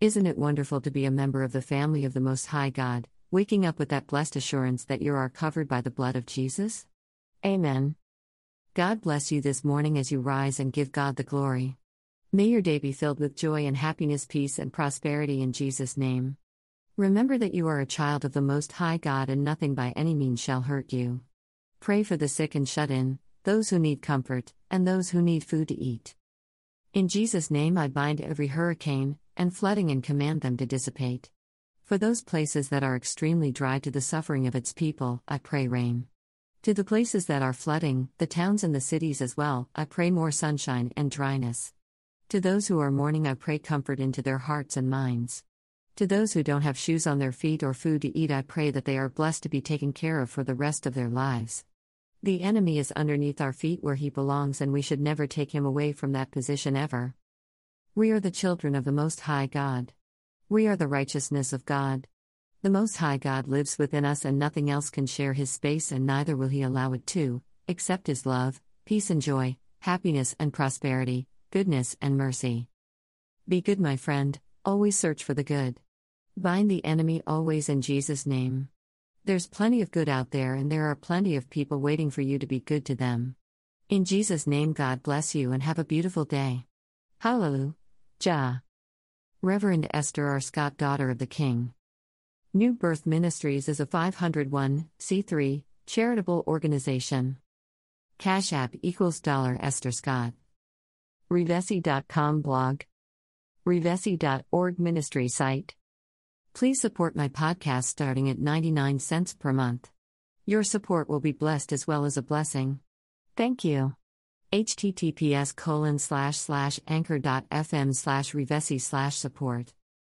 Isn't it wonderful to be a member of the family of the Most High God, waking up with that blessed assurance that you are covered by the blood of Jesus? Amen. God bless you this morning as you rise and give God the glory. May your day be filled with joy and happiness, peace and prosperity in Jesus' name. Remember that you are a child of the Most High God and nothing by any means shall hurt you. Pray for the sick and shut in, those who need comfort, and those who need food to eat. In Jesus' name I bind every hurricane and flooding and command them to dissipate. For those places that are extremely dry to the suffering of its people, I pray rain. To the places that are flooding, the towns and the cities as well, I pray more sunshine and dryness. To those who are mourning, I pray comfort into their hearts and minds. To those who don't have shoes on their feet or food to eat, I pray that they are blessed to be taken care of for the rest of their lives. The enemy is underneath our feet where he belongs, and we should never take him away from that position ever. We are the children of the Most High God. We are the righteousness of God. The Most High God lives within us, and nothing else can share his space, and neither will he allow it to, except his love, peace and joy, happiness and prosperity, goodness and mercy. Be good, my friend, always search for the good. Bind the enemy always in Jesus' name. There's plenty of good out there, and there are plenty of people waiting for you to be good to them. In Jesus' name, God bless you and have a beautiful day. Hallelujah. Reverend Esther R. Scott, daughter of the King. New Birth Ministries is a 501c3 charitable organization. Cash App equals dollar Esther Scott. Revesi.com blog. Revesi.org ministry site. Please support my podcast starting at 99 cents per month. Your support will be blessed as well as a blessing. Thank you. https colon slash slash anchor.fm slash revesi slash support